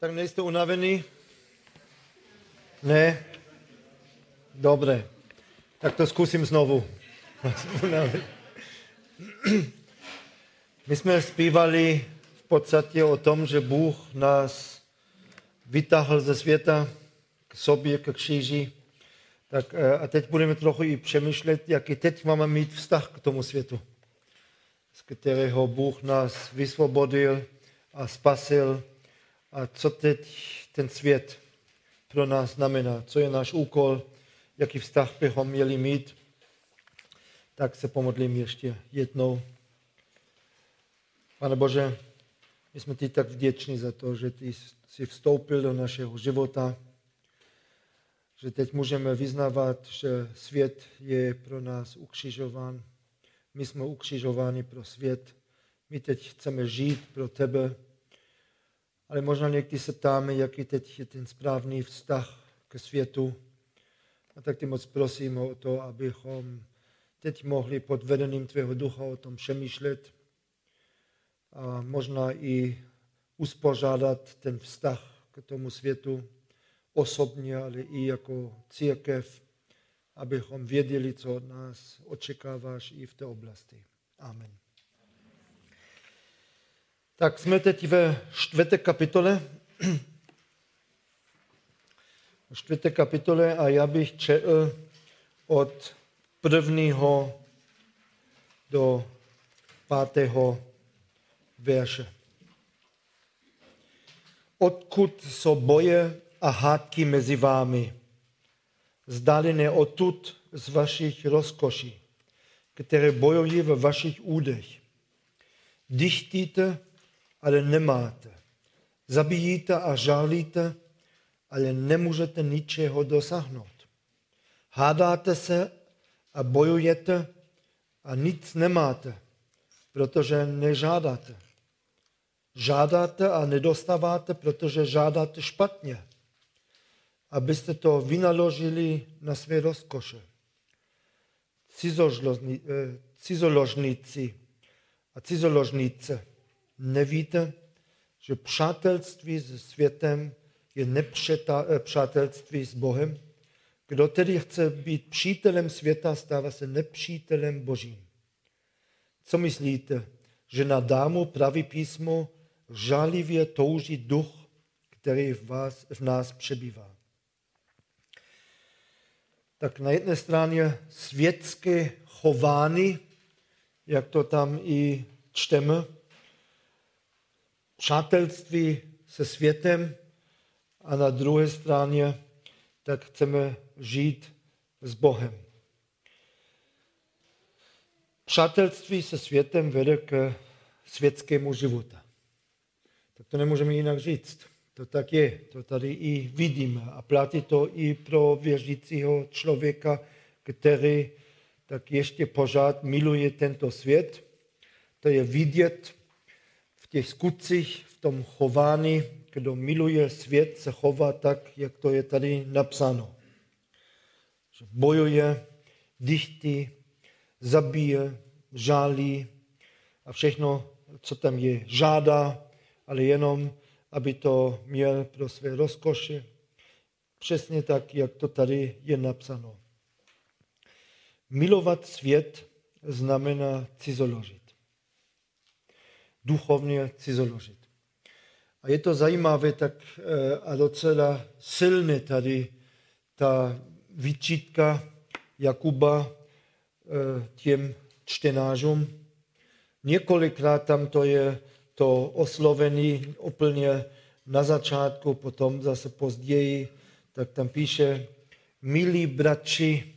Tak nejste unavený? Ne? Dobré. Tak to zkusím znovu. My jsme zpívali v podstatě o tom, že Bůh nás vytáhl ze světa k sobě, k kříži. Tak, eh, a teď budeme trochu i přemýšlet, jaký teď máme mít vztah k tomu světu, z kterého Bůh nás vysvobodil a spasil a co teď ten svět pro nás znamená, co je náš úkol, jaký vztah bychom měli mít, tak se pomodlím ještě jednou. Pane Bože, my jsme ti tak vděční za to, že ty jsi vstoupil do našeho života, že teď můžeme vyznávat, že svět je pro nás ukřižován. My jsme ukřižováni pro svět. My teď chceme žít pro tebe, ale možná někdy se ptáme, jaký teď je ten správný vztah ke světu. A tak ty moc prosím o to, abychom teď mohli pod vedením tvého ducha o tom přemýšlet a možná i uspořádat ten vztah k tomu světu osobně, ale i jako církev, abychom věděli, co od nás očekáváš i v té oblasti. Amen. Tak jsme teď ve čtvrté kapitole. V čtvrté kapitole a já bych četl od prvního do pátého verše. Odkud jsou boje a hádky mezi vámi? Zdali ne odtud z vašich rozkoší, které bojují ve vašich údech. Dychtíte ale nemáte. Zabijíte a žálíte, ale nemůžete ničeho dosáhnout. Hádáte se a bojujete a nic nemáte, protože nežádáte. Žádáte a nedostáváte, protože žádáte špatně, abyste to vynaložili na své rozkoše. Eh, cizoložníci a cizoložnice nevíte, že přátelství se světem je nepřátelství eh, s Bohem? Kdo tedy chce být přítelem světa, stává se nepřítelem Božím. Co myslíte, že na dámu praví písmo žálivě touží duch, který v, vás, v nás přebývá? Tak na jedné straně světské chování, jak to tam i čteme, přátelství se světem a na druhé straně tak chceme žít s Bohem. Přátelství se světem vede k světskému života. Tak to nemůžeme jinak říct. To tak je, to tady i vidíme. A platí to i pro věřícího člověka, který tak ještě pořád miluje tento svět. To je vidět v těch skutcích, v tom chování, kdo miluje svět, se chová tak, jak to je tady napsáno. Bojuje, dychtí, zabije, žálí a všechno, co tam je, žádá, ale jenom, aby to měl pro své rozkoše. Přesně tak, jak to tady je napsáno. Milovat svět znamená cizoložit duchovně cizoložit. A je to zajímavé tak eh, a docela silné tady ta výčitka Jakuba eh, těm čtenářům. Několikrát tam to je to oslovený úplně na začátku, potom zase později, tak tam píše milí bratři,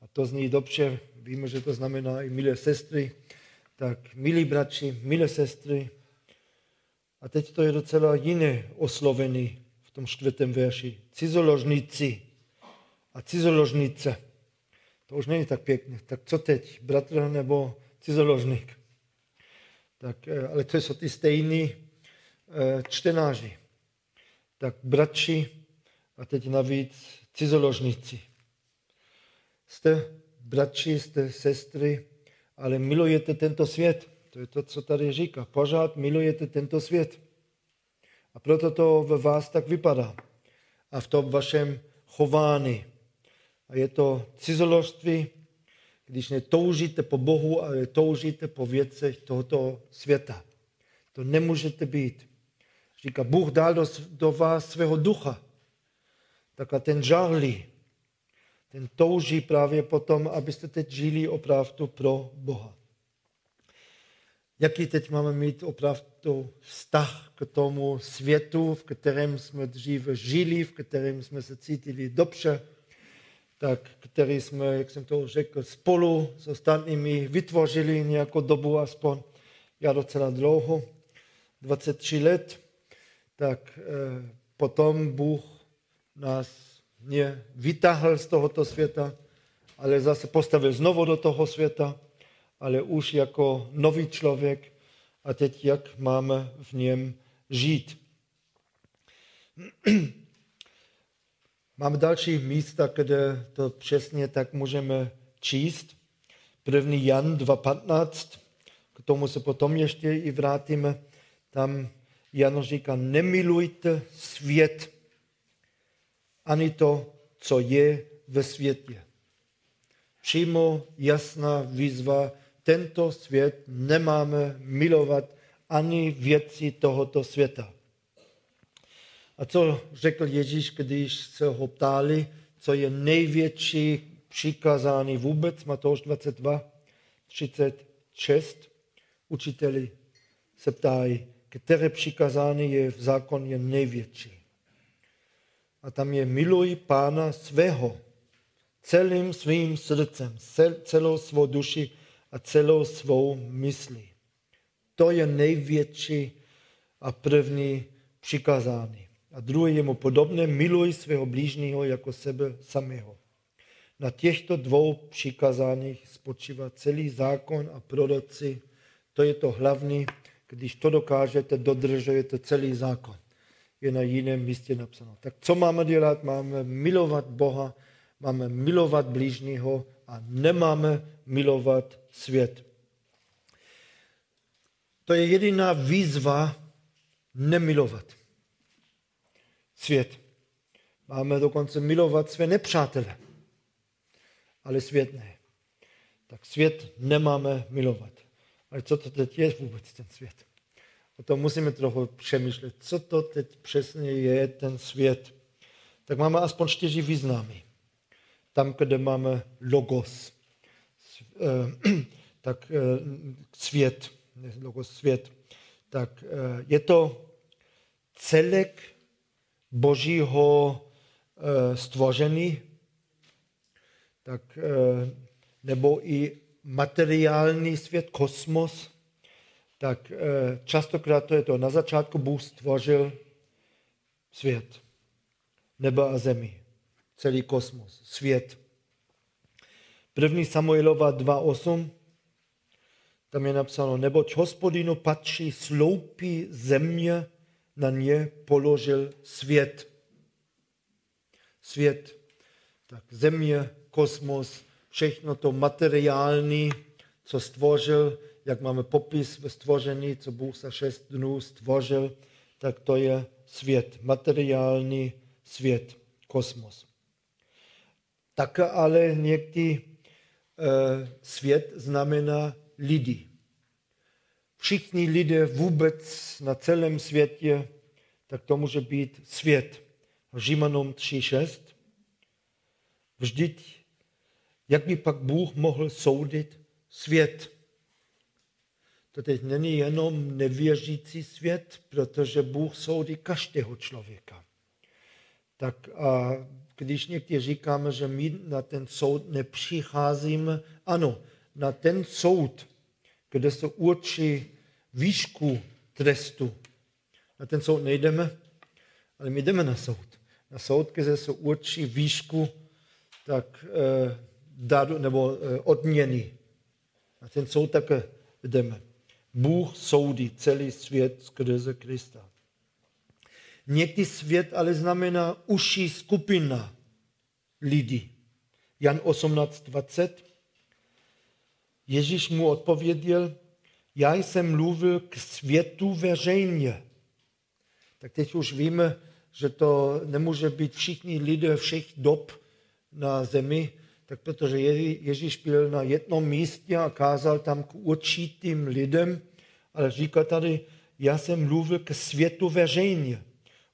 a to zní dobře, víme, že to znamená i milé sestry, tak milí bratři, milé sestry, a teď to je docela jiné oslovení v tom čtvrtém verši. Cizoložníci a cizoložnice. To už není tak pěkně. Tak co teď? Bratr nebo cizoložník? Tak, eh, ale to jsou ty stejní eh, čtenáři. Tak bratři a teď navíc cizoložníci. Jste bratři, jste sestry, ale milujete tento svět. To je to, co tady říká. Pořád milujete tento svět. A proto to ve vás tak vypadá. A v tom vašem chování. A je to cizoložství, když netoužíte po Bohu, ale toužíte po věcech tohoto světa. To nemůžete být. Říká, Bůh dal do, do vás svého ducha. Tak a ten žárlí, ten touží právě potom, abyste teď žili opravdu pro Boha. Jaký teď máme mít opravdu vztah k tomu světu, v kterém jsme dříve žili, v kterém jsme se cítili dobře, tak který jsme, jak jsem to řekl, spolu s ostatními vytvořili nějakou dobu aspoň, já docela dlouho, 23 let, tak eh, potom Bůh nás mě vytáhl z tohoto světa, ale zase postavil znovu do toho světa, ale už jako nový člověk a teď jak máme v něm žít. Máme další místa, kde to přesně tak můžeme číst. První Jan 2.15, k tomu se potom ještě i vrátíme. Tam Jan říká, nemilujte svět, ani to, co je ve světě. Přímo jasná výzva, tento svět nemáme milovat ani věci tohoto světa. A co řekl Ježíš, když se ho ptali, co je největší přikázání vůbec, Matouš 22, 36, učiteli se ptají, které přikázání je v zákon je největší. A tam je miluj pána svého celým svým srdcem, celou svou duši a celou svou myslí. To je největší a první přikázání. A druhé je mu podobné, miluj svého blížního jako sebe samého. Na těchto dvou přikázáních spočívá celý zákon a proroci. To je to hlavní když to dokážete, dodržujete celý zákon. Je na jiném místě napsáno. Tak co máme dělat? Máme milovat Boha, máme milovat blížního a nemáme milovat svět. To je jediná výzva nemilovat svět. Máme dokonce milovat své nepřátele, ale svět ne. Tak svět nemáme milovat. Ale co to teď je vůbec ten svět? O tom musíme trochu přemýšlet, co to teď přesně je ten svět. Tak máme aspoň čtyři významy. Tam, kde máme logos, eh, tak eh, svět, logos svět, tak eh, je to celek božího stvoření, tak, nebo i materiální svět, kosmos, tak eh, častokrát to je to, na začátku Bůh stvořil svět, nebe a zemi, celý kosmos, svět. První Samuelova 2.8, tam je napsáno, neboť hospodinu patří sloupí země, na ně položil svět. Svět, tak země, kosmos, všechno to materiální, co stvořil, jak máme popis ve stvoření, co Bůh za šest dnů stvořil, tak to je svět, materiální svět, kosmos. Tak ale někdy e, svět znamená lidi. Všichni lidé vůbec na celém světě, tak to může být svět. Římanům 3.6. Vždyť jak by pak Bůh mohl soudit svět? To teď není jenom nevěřící svět, protože Bůh soudí každého člověka. Tak a když někdy říkáme, že my na ten soud nepřicházíme, ano, na ten soud, kde se určí výšku trestu, na ten soud nejdeme, ale my jdeme na soud. Na soud, kde se určí výšku, tak eh, daru nebo eh, odměny. A ten soud také jdeme. Bůh soudí celý svět skrze Krista. Někdy svět ale znamená užší skupina lidí. Jan 18.20. Ježíš mu odpověděl, já jsem mluvil k světu veřejně. tak teď už víme, že to nemůže být všichni lidé všech dob na zemi, tak protože Ježíš byl na jednom místě a kázal tam k určitým lidem, ale říká tady, já jsem mluvil k světu veřejně.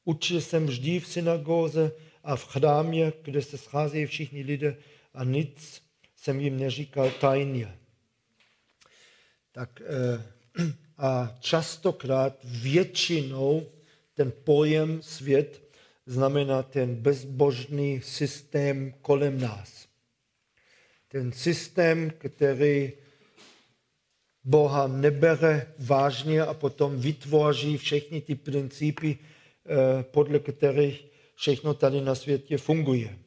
Učil jsem vždy v synagoze a v chrámě, kde se scházejí všichni lidé a nic jsem jim neříkal tajně. Tak eh, a častokrát většinou ten pojem svět znamená ten bezbožný systém kolem nás. Ten systém, který Boha nebere vážně a potom vytvoří všechny ty principy, eh, podle kterých všechno tady na světě funguje.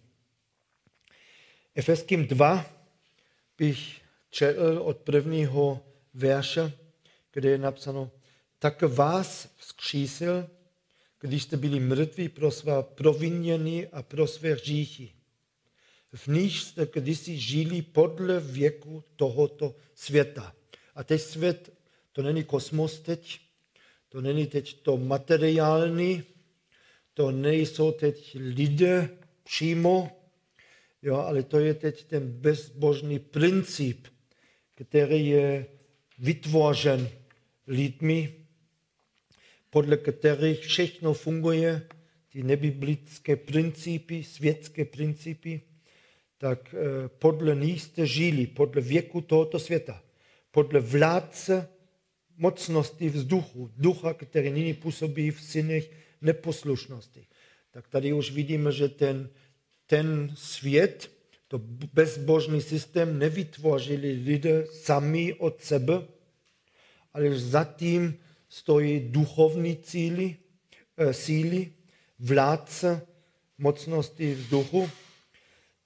Efeským 2 bych četl od prvního verše, kde je napsáno, tak vás vzkřísil, když jste byli mrtví pro svá provinění a pro své hříchy. V níž jste kdysi žili podle věku tohoto světa. A teď svět, to není kosmos teď, to není teď to materiální, to nejsou teď lidé přímo, jo, ale to je teď ten bezbožný princip, který je vytvořen lidmi, podle kterých všechno funguje, ty nebiblické principy, světské principy, tak eh, podle nich jste žili, podle věku tohoto světa, podle vládce mocnosti vzduchu, ducha, který nyní působí v synech neposlušnosti. Tak tady už vidíme, že ten, ten svět, to bezbožný systém nevytvořili lidé sami od sebe, ale zatím stojí duchovní cíly, eh, síly, vládce mocnosti vzduchu,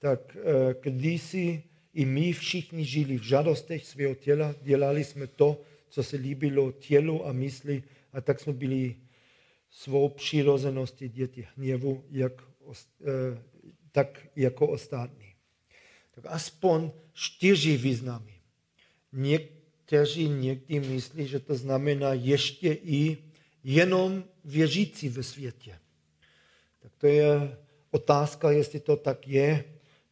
tak eh, kdysi i my všichni žili v žádostech svého těla, dělali jsme to, co se líbilo tělu a mysli, a tak jsme byli svou přirozeností děti hněvu, jak, eh, tak jako ostatní. Tak aspoň čtyři významy. Něk, kteří někdy myslí, že to znamená ještě i jenom věřící ve světě. Tak to je otázka, jestli to tak je.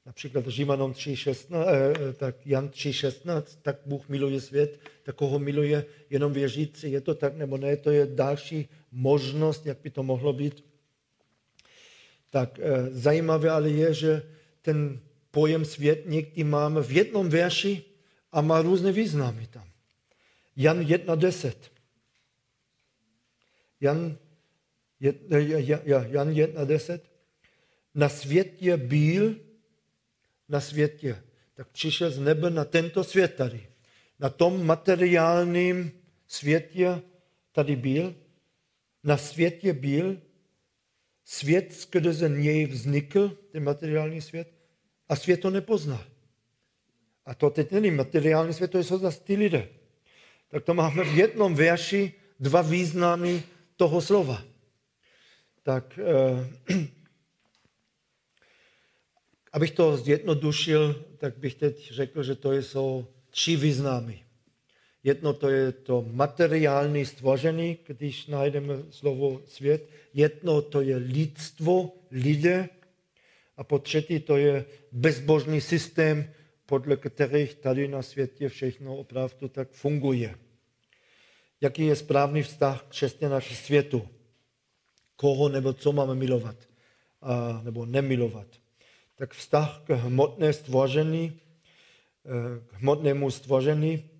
Například Římanom 3.16, eh, tak Jan 3.16, tak Bůh miluje svět, tak koho miluje jenom věřící. Je to tak nebo ne? To je další možnost, jak by to mohlo být. Tak eh, zajímavé ale je, že ten pojem svět někdy máme v jednom verši a má různé významy tam. Jan 1.10. Jan, Jan 1.10. Na světě byl, na světě, tak přišel z nebe na tento svět tady. Na tom materiálním světě tady byl, na světě byl, svět skrze něj vznikl, ten materiální svět, a svět to nepoznal. A to teď není materiální svět, to jsou zase ty lidé tak to máme v jednom verši dva významy toho slova. Tak eh, abych to zjednodušil, tak bych teď řekl, že to jsou tři významy. Jedno to je to materiální stvoření, když najdeme slovo svět. Jedno to je lidstvo, lidé. A po třetí to je bezbožný systém, podle kterých tady na světě všechno opravdu tak funguje. Jaký je správný vztah křesťana k světu? Koho nebo co máme milovat? A, nebo nemilovat? Tak vztah k hmotné stvoření, eh, k hmotnému stvoření,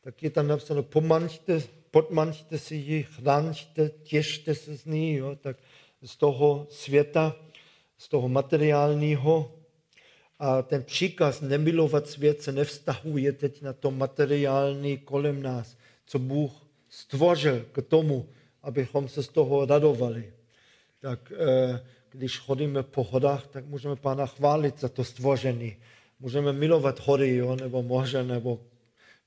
tak je tam napsáno, pomančte, podmančte si ji, chraňte, těšte se z ní, jo? tak z toho světa, z toho materiálního, a ten příkaz nemilovat svět se nevztahuje teď na to materiální kolem nás, co Bůh stvořil k tomu, abychom se z toho radovali. Tak eh, když chodíme po hodách, tak můžeme Pána chválit za to stvoření. Můžeme milovat hory, jo, nebo moře, nebo,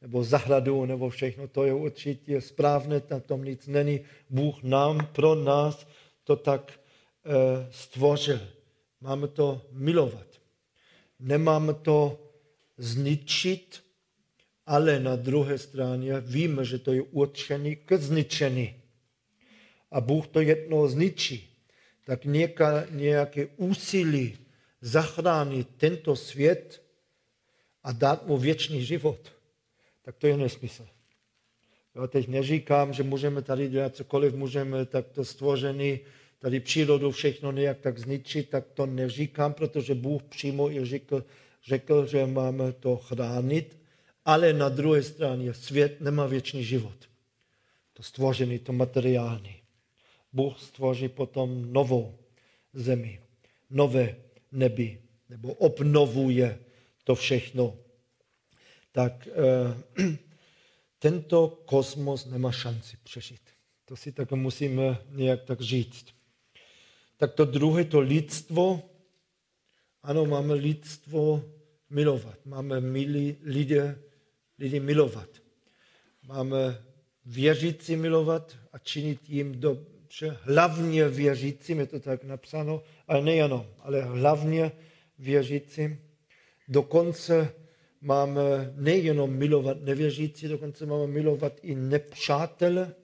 nebo zahradu, nebo všechno. To je určitě správné, na tom nic není. Bůh nám, pro nás to tak eh, stvořil. Máme to milovat nemáme to zničit, ale na druhé straně víme, že to je určený k zničení. a Bůh to jednou zničí, tak nějaká, nějaké úsilí zachránit tento svět a dát mu věčný život, tak to je nesmysl. Jo, teď neříkám, že můžeme tady dělat cokoliv, můžeme takto stvořený, tady přírodu všechno nějak tak zničit, tak to neříkám, protože Bůh přímo i řekl, řekl, že máme to chránit, ale na druhé straně svět nemá věčný život. To stvořený, to materiální. Bůh stvoří potom novou zemi, nové nebi, nebo obnovuje to všechno. Tak eh, tento kosmos nemá šanci přežít. To si tak musíme nějak tak říct. Tak to druhé, to lidstvo, ano, máme lidstvo milovat. Máme milí lidé, lidi milovat. Máme věřící milovat a činit jim dobře. Hlavně věřícím, je to tak napsáno, ale nejenom, ale hlavně věřícím. Dokonce máme nejenom milovat nevěřící, dokonce máme milovat i nepřátele.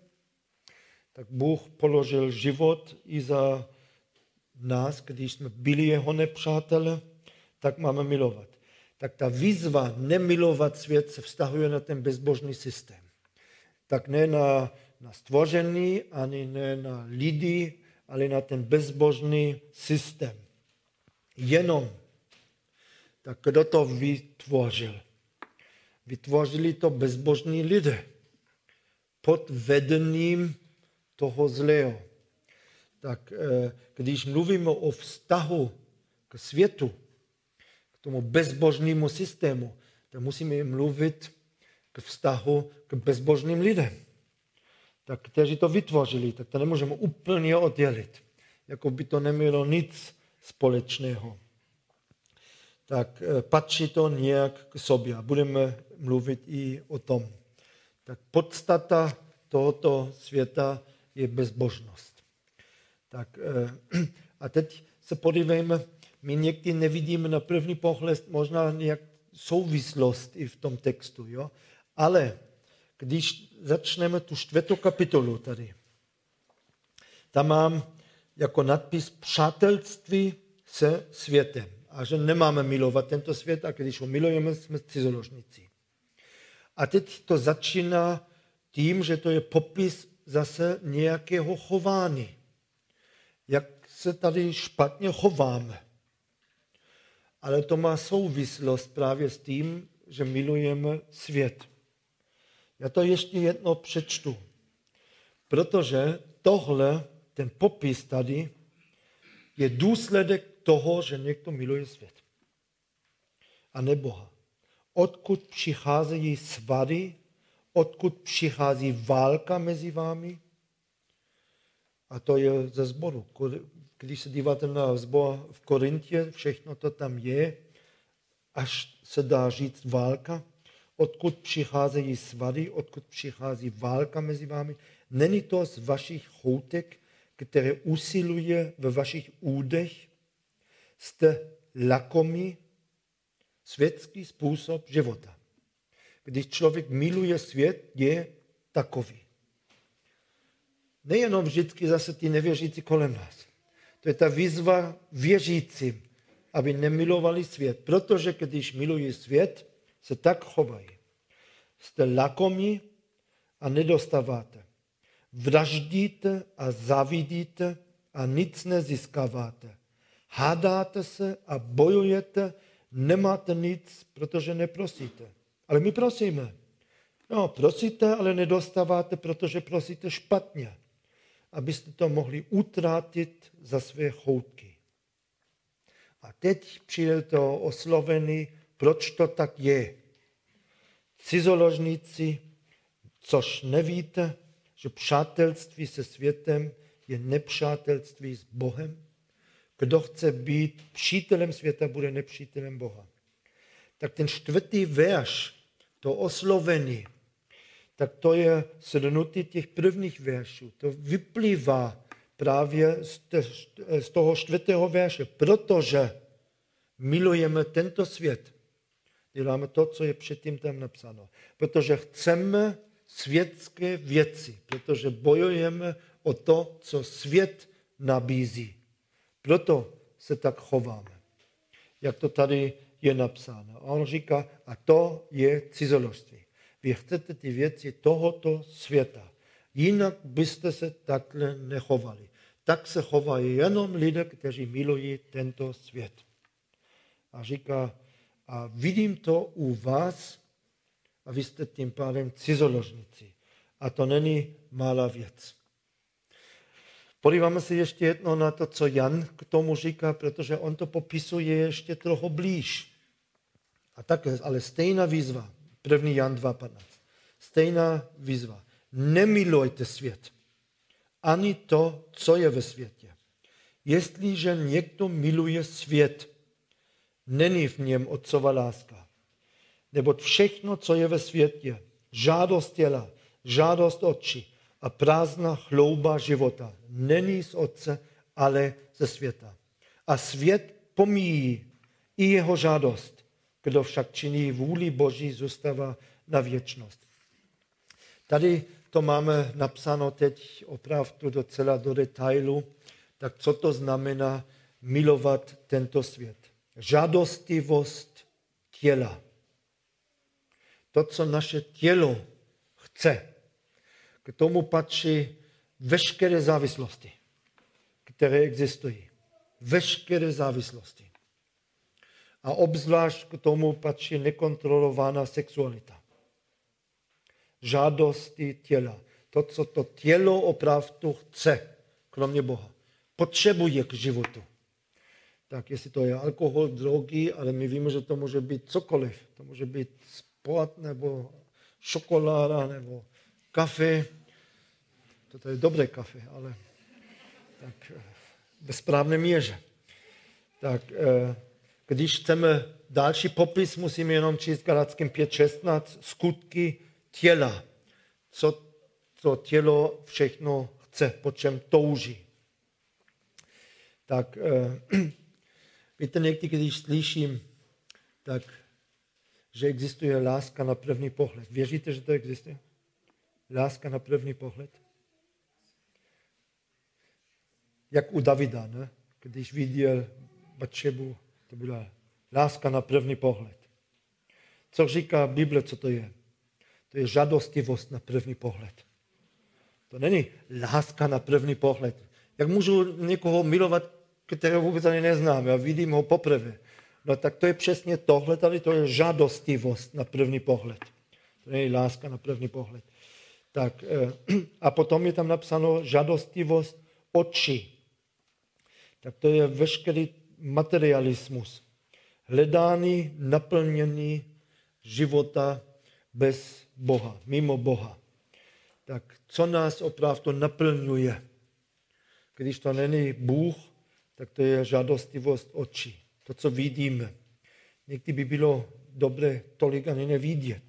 Tak Bůh položil život i za nás, když jsme byli jeho nepřátelé, tak máme milovat. Tak ta výzva nemilovat svět se vztahuje na ten bezbožný systém. Tak ne na, na stvoření, ani ne na lidi, ale na ten bezbožný systém. Jenom tak kdo to vytvořil? Vytvořili to bezbožní lidé pod vedením toho zlého. Tak eh, když mluvíme o vztahu k světu, k tomu bezbožnému systému, tak musíme mluvit k vztahu k bezbožným lidem. Tak kteří to vytvořili, tak to nemůžeme úplně oddělit. Jako by to nemělo nic společného tak eh, patří to nějak k sobě. Budeme mluvit i o tom. Tak podstata tohoto světa je bezbožnost. Tak, eh, a teď se podívejme, my někdy nevidíme na první pohled možná nějak souvislost i v tom textu, jo? ale když začneme tu čtvrtou kapitolu tady, tam mám jako nadpis přátelství se světem a že nemáme milovat tento svět a když ho milujeme, jsme cizoložníci. A teď to začíná tím, že to je popis zase nějakého chování. Jak se tady špatně chováme. Ale to má souvislost právě s tím, že milujeme svět. Já to ještě jedno přečtu. Protože tohle, ten popis tady, je důsledek toho, že někdo miluje svět. A ne Boha. Odkud přicházejí svady, odkud přichází válka mezi vámi, a to je ze zboru. Když se díváte na zbor v Korintě, všechno to tam je, až se dá říct válka, odkud přicházejí svady, odkud přichází válka mezi vámi. Není to z vašich choutek, které usiluje ve vašich údech, jste lakomý světský způsob života. Když člověk miluje svět, je takový. Nejenom vždycky zase ty nevěřící kolem nás. To je ta výzva věřícím, aby nemilovali svět. Protože když milují svět, se tak chovají. Jste lakomí a nedostáváte. Vraždíte a zavidíte a nic nezískáváte hádáte se a bojujete, nemáte nic, protože neprosíte. Ale my prosíme. No, prosíte, ale nedostáváte, protože prosíte špatně, abyste to mohli utratit za své choutky. A teď přijde to oslovený, proč to tak je. Cizoložníci, což nevíte, že přátelství se světem je nepřátelství s Bohem? Kdo chce být přítelem světa, bude nepřítelem Boha. Tak ten čtvrtý verš, to oslovení, tak to je shrnutí těch prvních veršů. To vyplývá právě z toho čtvrtého verše, protože milujeme tento svět. Děláme to, co je předtím tam napsáno. Protože chceme světské věci, protože bojujeme o to, co svět nabízí. Proto se tak chováme, jak to tady je napsáno. A on říká, a to je cizoložství. Vy chcete ty věci tohoto světa. Jinak byste se takhle nechovali. Tak se chovají jenom lidé, kteří milují tento svět. A říká, a vidím to u vás, a vy jste tím pádem cizoložníci. A to není malá věc. Podíváme se ještě jedno na to, co Jan k tomu říká, protože on to popisuje ještě trochu blíž. A tak, ale stejná výzva. 1. Jan 2.15. Stejná výzva. Nemilujte svět, ani to, co je ve světě. Jestliže někdo miluje svět, není v něm otcova láska. Nebo všechno, co je ve světě, žádost těla, žádost očí a prázdná chlouba života, není z otce, ale ze světa. A svět pomíjí i jeho žádost. Kdo však činí vůli Boží, zůstává na věčnost. Tady to máme napsáno teď opravdu docela do detailu. Tak co to znamená milovat tento svět? Žádostivost těla. To, co naše tělo chce. K tomu patří veškeré závislosti, které existují. Veškeré závislosti. A obzvlášť k tomu patří nekontrolovaná sexualita žádosti těla. To, co to tělo opravdu chce, kromě Boha. Potřebuje k životu. Tak jestli to je alkohol, drogy, ale my víme, že to může být cokoliv. To může být sport, nebo šokoláda, nebo kafe. To je dobré kafe, ale tak eh, ve správné míře. Tak eh, když chceme další popis, musíme jenom číst Galackým 5.16, skutky těla, co to tělo všechno chce, po čem touží. Tak víte, někdy, když slyším, tak, že existuje láska na první pohled. Věříte, že to existuje? Láska na první pohled? Jak u Davida, ne? když viděl Batšebu, to byla láska na první pohled. Co říká Bible, co to je? To je žadostivost na první pohled. To není láska na první pohled. Jak můžu někoho milovat, kterého vůbec ani neznám, já vidím ho poprvé. No tak to je přesně tohle, tady to je žadostivost na první pohled. To není láska na první pohled. Tak, eh, a potom je tam napsáno žadostivost oči. Tak to je veškerý materialismus. Hledání, naplnění života bez Boha, mimo Boha. Tak co nás opravdu naplňuje? Když to není Bůh, tak to je žádostivost očí. To, co vidíme. Někdy by bylo dobré tolik ani nevidět,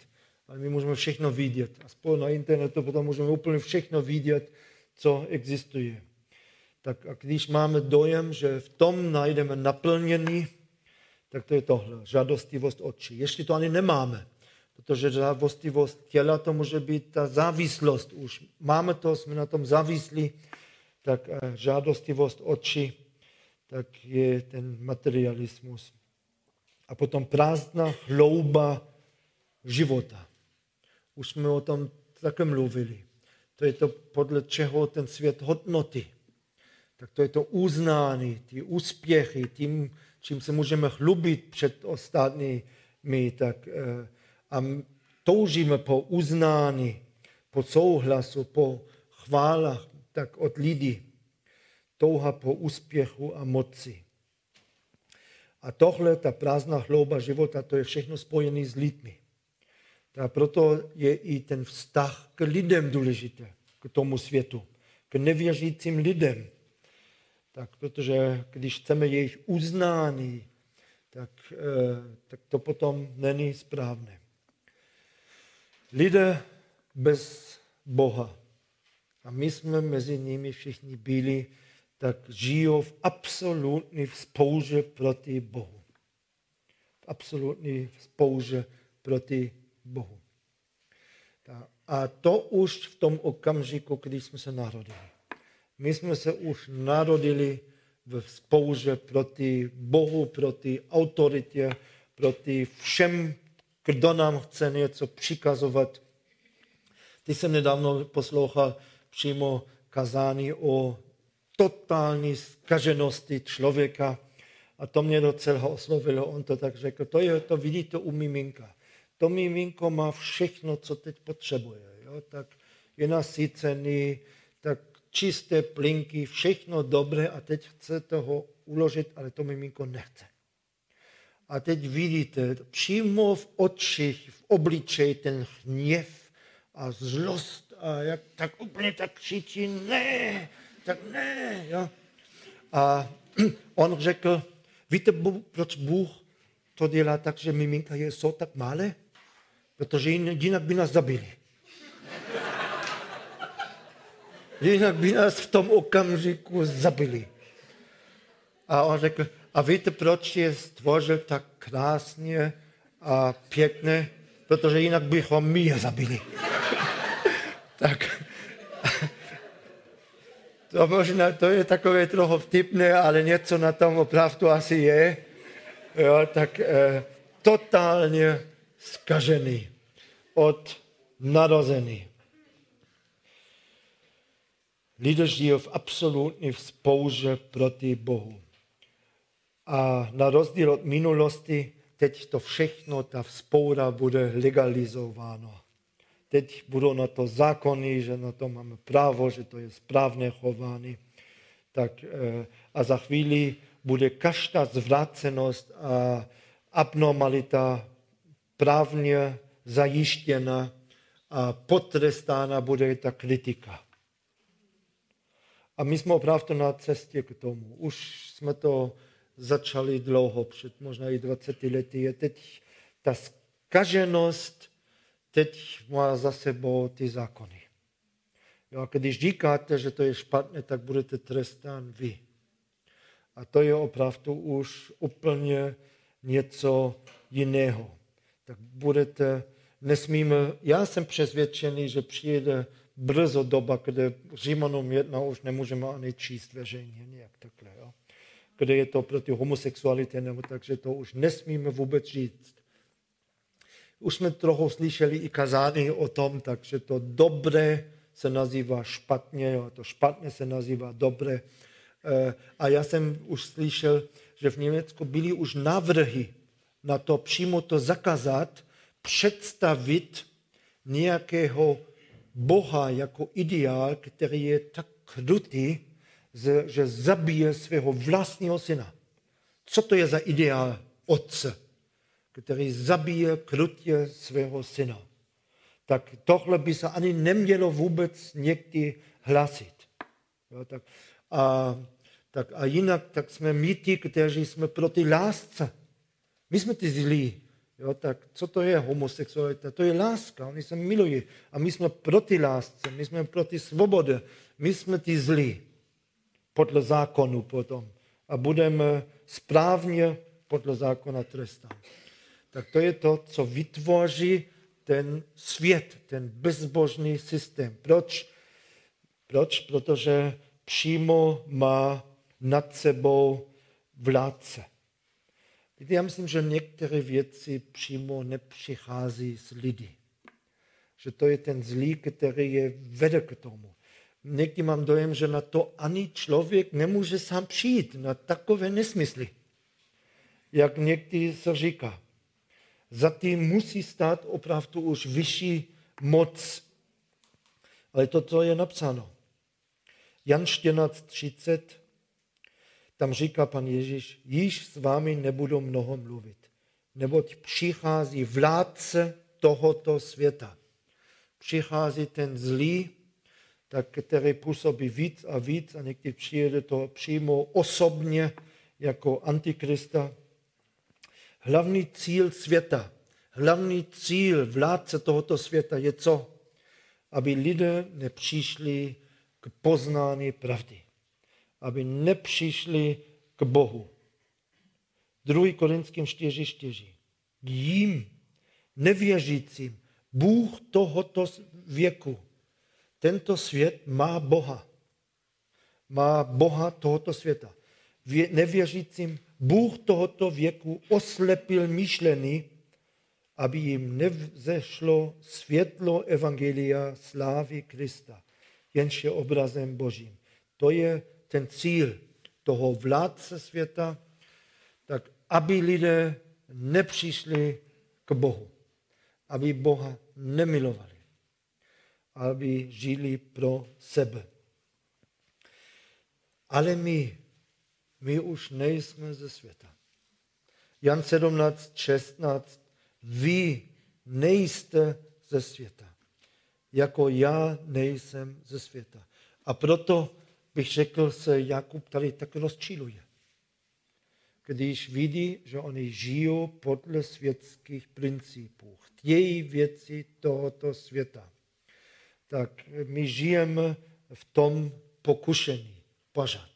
ale my můžeme všechno vidět. Aspoň na internetu potom můžeme úplně všechno vidět, co existuje. Tak a když máme dojem, že v tom najdeme naplnění, tak to je tohle, žádostivost očí. Ještě to ani nemáme, protože závistivost těla to může být ta závislost už. Máme to, jsme na tom závislí, tak eh, žádostivost očí, tak je ten materialismus. A potom prázdná hlouba života. Už jsme o tom také mluvili. To je to, podle čeho ten svět hodnoty. Tak to je to uznání, ty úspěchy, tím, čím se můžeme chlubit před ostatními, tak eh, a toužíme po uznání, po souhlasu, po chválách, tak od lidí. Touha po úspěchu a moci. A tohle, ta prázdná hlouba života, to je všechno spojené s lidmi. A proto je i ten vztah k lidem důležitý, k tomu světu, k nevěřícím lidem. Tak, protože když chceme jejich uznání, tak, eh, tak to potom není správné. Lidé bez Boha, a my jsme mezi nimi všichni byli, tak žijou v absolutní spouře proti Bohu. V absolutní spouře proti Bohu. A to už v tom okamžiku, když jsme se narodili. My jsme se už narodili v spouře proti Bohu, proti autoritě, proti všem, kdo nám chce něco přikazovat. Ty jsem nedávno poslouchal přímo kazání o totální zkaženosti člověka a to mě docela oslovilo. On to tak řekl, to, je, to vidíte u miminka. To miminko má všechno, co teď potřebuje. Jo? Tak je nasycený, tak čisté plinky, všechno dobré a teď chce toho uložit, ale to miminko nechce. A teď vidíte přímo v očích, v obličeji ten hněv a zlost a jak tak úplně tak křičí, ne, tak ne. Jo. A on řekl, víte, proč Bůh to dělá tak, že miminka je jsou tak malé? Protože jinak by nás zabili. Jinak by nás v tom okamžiku zabili. A on řekl, a víte, proč je stvořil tak krásně a pěkně? Protože jinak bychom my je zabili. tak to možná, to je takové trochu vtipné, ale něco na tom opravdu asi je. Jo, tak eh, totálně zkažený od narození. Lidé žijí v absolutní spouře proti Bohu. A na rozdíl od minulosti, teď to všechno, ta vzpoura bude legalizováno. Teď budou na to zákony, že na to máme právo, že to je správné chování. Tak, eh, a za chvíli bude každá zvrácenost a abnormalita právně zajištěna a potrestána bude ta kritika. A my jsme opravdu na cestě k tomu. Už jsme to začali dlouho, před možná i 20 lety. Je teď ta zkaženost, teď má za sebou ty zákony. Jo, a když říkáte, že to je špatné, tak budete trestán vy. A to je opravdu už úplně něco jiného. Tak budete, nesmíme, já jsem přesvědčený, že přijde brzo doba, kde Římanům jedna už nemůžeme ani číst veřejně nějak takhle. Jo? Kde je to proti homosexualitě, nebo takže to už nesmíme vůbec říct. Už jsme trochu slyšeli i kazání o tom, takže to dobré se nazývá špatně, jo, to špatně se nazývá dobré. Eh, a já jsem už slyšel, že v Německu byly už návrhy na to přímo to zakázat, představit nějakého Boha jako ideál, který je tak krutý, že zabije svého vlastního syna. Co to je za ideál otce, který zabije krutě svého syna? Tak tohle by se ani nemělo vůbec někdy hlasit. Jo, tak, a, tak, a jinak tak jsme my ti, kteří jsme proti lásce. My jsme ty zlí. Jo, tak co to je homosexualita? To je láska, oni se milují. A my jsme proti lásce, my jsme proti svobodě, my jsme ty zlí podle zákonu potom. A budeme správně podle zákona trestat. Tak to je to, co vytvoří ten svět, ten bezbožný systém. Proč? Proč? Protože přímo má nad sebou vládce. Víte, já myslím, že některé věci přímo nepřichází z lidi. Že to je ten zlý, který je vede k tomu. Někdy mám dojem, že na to ani člověk nemůže sám přijít, na takové nesmysly, jak někdy se říká. Za tím musí stát opravdu už vyšší moc. Ale to, co je napsáno. Jan 14.30 tam říká pan Ježíš, již s vámi nebudu mnoho mluvit, neboť přichází vládce tohoto světa. Přichází ten zlý, tak, který působí víc a víc a někdy přijede to přímo osobně jako antikrista. Hlavní cíl světa, hlavní cíl vládce tohoto světa je co? Aby lidé nepřišli k poznání pravdy aby nepřišli k Bohu. 2. Korinským 4.4. Jím, nevěřícím, Bůh tohoto věku, tento svět má Boha. má Boha tohoto světa. Nevěřícím Bůh tohoto věku oslepil myšlení, aby jim nevzešlo světlo Evangelia slávy Krista, jenž je obrazem Božím. To je ten cíl toho vládce světa, tak aby lidé nepřišli k Bohu, aby Boha nemilovali, aby žili pro sebe. Ale my, my už nejsme ze světa. Jan 17, 16, vy nejste ze světa, jako já nejsem ze světa. A proto bych řekl, se Jakub tady tak rozčiluje. Když vidí, že oni žijou podle světských principů, chtějí věci tohoto světa, tak my žijeme v tom pokušení pořád.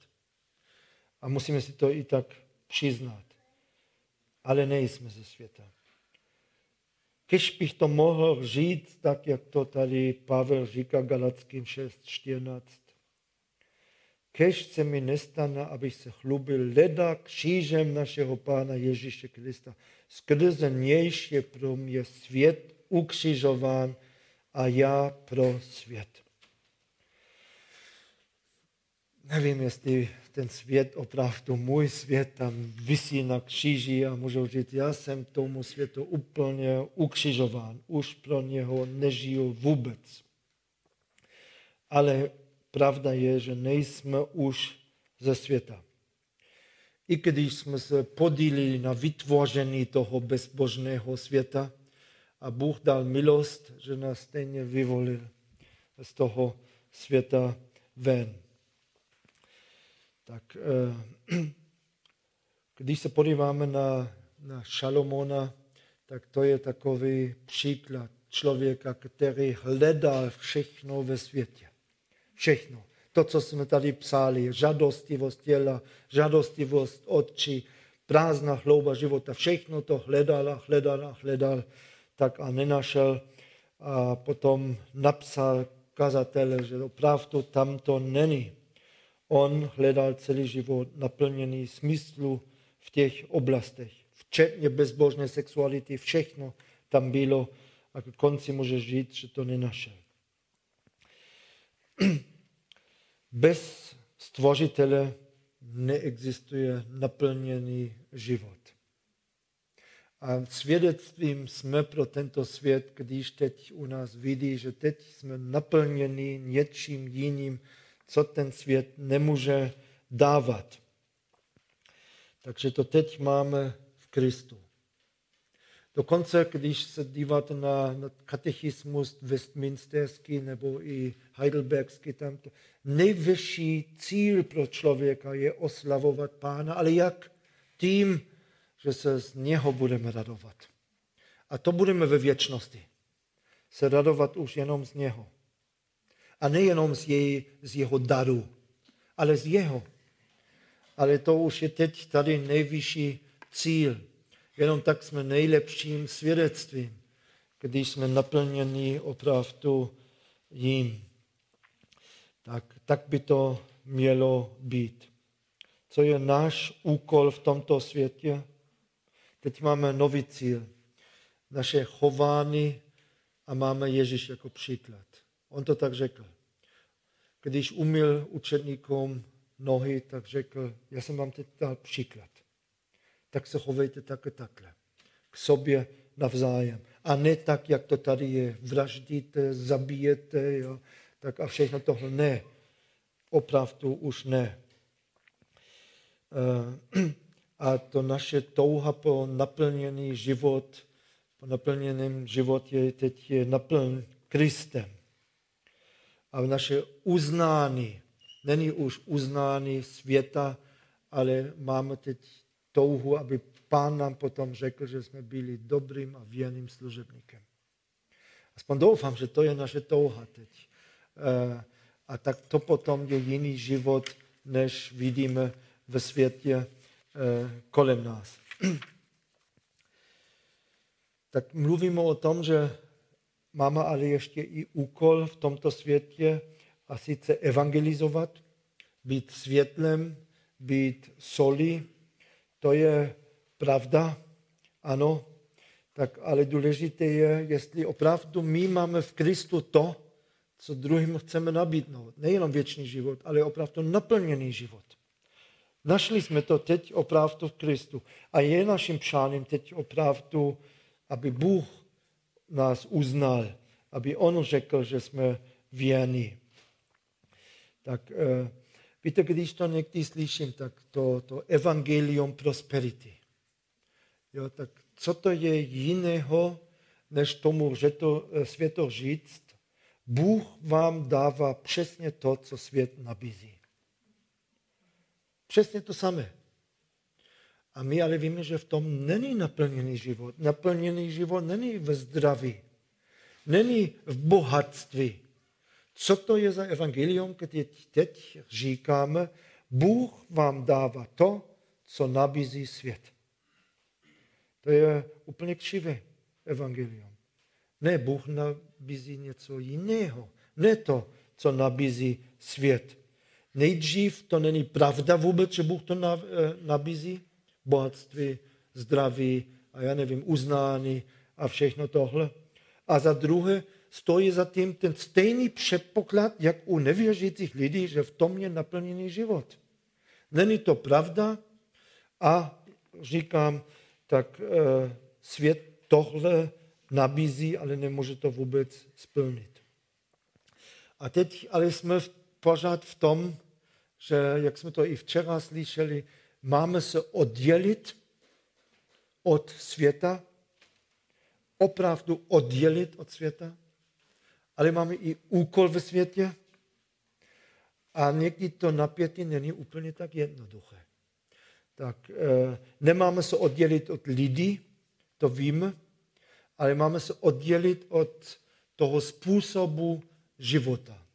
A musíme si to i tak přiznat. Ale nejsme ze světa. Když bych to mohl říct, tak jak to tady Pavel říká Galackým 6.14. Kež se mi nestane, abych se chlubil leda křížem našeho Pána Ježíše Krista. Skrze nějž je pro mě svět ukřižován a já pro svět. Nevím, jestli ten svět, opravdu můj svět tam vysí na kříži a můžu říct, já jsem tomu světu úplně ukřižován. Už pro něho nežiju vůbec. Ale pravda je, že nejsme už ze světa. I když jsme se podílili na vytvoření toho bezbožného světa a Bůh dal milost, že nás stejně vyvolil z toho světa ven. Tak eh, když se podíváme na, na Šalomona, tak to je takový příklad člověka, který hledal všechno ve světě. Všechno. To, co jsme tady psali, žadostivost těla, žadostivost očí, prázdná hlouba života, všechno to hledal hledal hledal, tak a nenašel. A potom napsal kazatele, že opravdu tam to není. On hledal celý život naplněný smyslu v těch oblastech, včetně bezbožné sexuality, všechno tam bylo a k konci může říct, že to nenašel. Bez stvořitele neexistuje naplněný život. A svědectvím jsme pro tento svět, když teď u nás vidí, že teď jsme naplněni něčím jiným, co ten svět nemůže dávat. Takže to teď máme v Kristu. Dokonce, když se díváte na, na katechismus westminsterský nebo i heidelbergský, tam to, nejvyšší cíl pro člověka je oslavovat Pána, ale jak? Tím, že se z něho budeme radovat. A to budeme ve věčnosti. Se radovat už jenom z něho. A nejenom z, jej, z jeho daru, ale z jeho. Ale to už je teď tady nejvyšší cíl. Jenom tak jsme nejlepším svědectvím, když jsme naplněni opravdu jím. Tak, tak by to mělo být. Co je náš úkol v tomto světě? Teď máme nový cíl. Naše chování a máme Ježíš jako příklad. On to tak řekl. Když umil učedníkům nohy, tak řekl, já jsem vám teď dal příklad. Tak se chovejte také takhle. K sobě navzájem. A ne tak, jak to tady je. Vraždíte, zabijete, jo. tak a všechno tohle. Ne. Opravdu už ne. Eh, a to naše touha po naplněný život, po naplněném životě teď je naplň Kristem a naše uznání není už uznání světa, ale máme teď touhu, aby pán nám potom řekl, že jsme byli dobrým a věrným služebníkem. Aspoň doufám, že to je naše touha teď. Eh, a tak to potom je jiný život, než vidíme ve světě eh, kolem nás. Tak mluvíme o tom, že Máme ale ještě i úkol v tomto světě a sice evangelizovat, být světlem, být solí, to je pravda, ano, tak ale důležité je, jestli opravdu my máme v Kristu to, co druhým chceme nabídnout. Nejenom věčný život, ale opravdu naplněný život. Našli jsme to teď opravdu v Kristu. A je naším přáním teď opravdu, aby Bůh nás uznal, aby On řekl, že jsme věrní. Tak eh, víte, když to někdy slyším, tak to, to evangelium prosperity. Jo, tak co to je jiného, než tomu že to, eh, světo říct, Bůh vám dává přesně to, co svět nabízí. Přesně to samé. A my ale víme, že v tom není naplněný život. Naplněný život není ve zdraví, není v bohatství. Co to je za evangelium, když teď říkáme, Bůh vám dává to, co nabízí svět. To je úplně křivé evangelium. Ne, Bůh nabízí něco jiného. Ne to, co nabízí svět. Nejdřív to není pravda vůbec, že Bůh to eh, nabízí. Bohatství, zdraví a já nevím, uznání a všechno tohle. A za druhé stojí za tím ten stejný předpoklad, jak u nevěřících lidí, že v tom je naplněný život. Není to pravda a říkám, tak e, svět tohle nabízí, ale nemůže to vůbec splnit. A teď ale jsme pořád v tom, že, jak jsme to i včera slyšeli, máme se oddělit od světa, opravdu oddělit od světa, ale máme i úkol ve světě a někdy to napětí není úplně tak jednoduché. Tak e, nemáme se oddělit od lidí, to víme, ale máme se oddělit od toho způsobu života.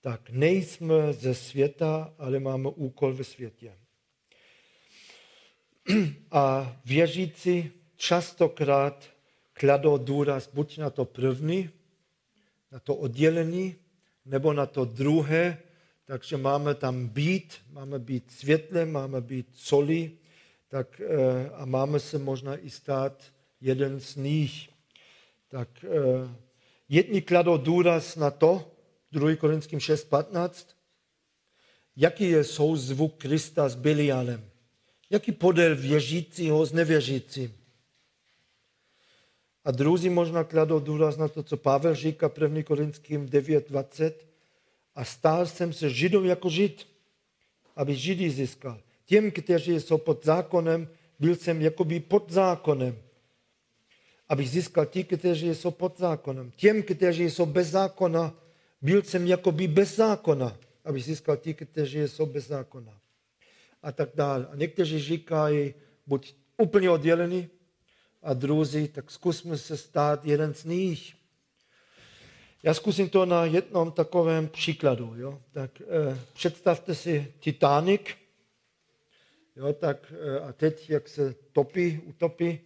Tak nejsme ze světa, ale máme úkol ve světě. A věřící častokrát kladou důraz buď na to první, na to oddělení, nebo na to druhé, takže máme tam být, máme být světlem, máme být solí, tak, eh, a máme se možná i stát jeden z nich. Tak eh, jedni kladou důraz na to, 2. Korinským 6.15, jaký je souzvuk Krista s Bilianem, jaký podel věřícího s nevěřícím. A druzí možná kladou důraz na to, co Pavel říká 1. Korinským 9.20, a stál jsem se Židom jako Žid, aby Židy získal. Těm, kteří jsou pod zákonem, byl jsem jakoby pod zákonem, abych získal ti, kteří jsou pod zákonem. Těm, kteří jsou bez zákona, byl jsem jakoby bez zákona, abych získal ti, kteří jsou bez zákona. A tak dále. A někteří říkají, buď úplně oddělený, a druzí, tak zkusme se stát jeden z nich. Já zkusím to na jednom takovém příkladu. Jo? Tak eh, představte si Titanic. Jo, tak, eh, a teď, jak se topí, utopí,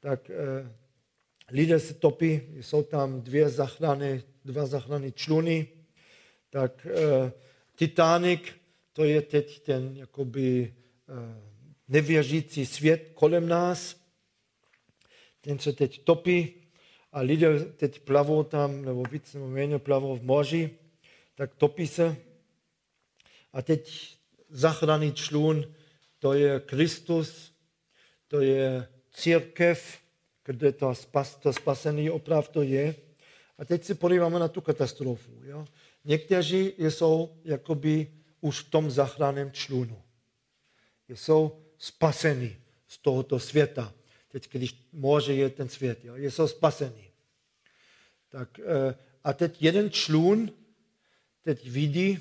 tak eh, lidé se topí, jsou tam dvě zachrany, dva zachrany čluny. Tak eh, Titanic, to je teď ten jakoby eh, nevěřící svět kolem nás. Ten se teď topí a lidé teď plavou tam, nebo víc nebo méně plavou v moři, tak topí se. A teď zachrany člun, to je Kristus, to je církev, kde to, spas, to spasený opravdu je. A teď se podíváme na tu katastrofu. Jo? Někteří jsou jakoby už v tom zachráném člunu. Jsou spasení z tohoto světa. Teď, když moře je ten svět, jo? jsou spasení. Tak, eh, a teď jeden člun teď vidí,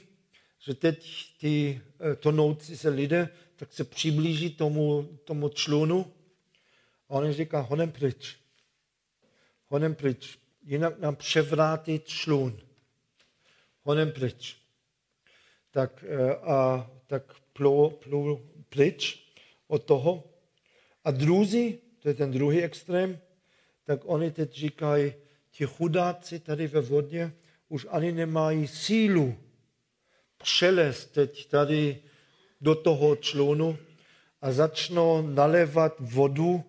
že teď ty eh, tonoucí se lidé tak se přiblíží tomu, tomu člunu a on říká, honem pryč. Honem pryč. Jinak nám převrátí člun. Honem pryč. Tak, eh, a, tak plou, plou pryč od toho. A druzí, to je ten druhý extrém, tak oni teď říkají, ti chudáci tady ve vodě už ani nemají sílu přelez teď tady do toho člunu a začnou nalévat vodu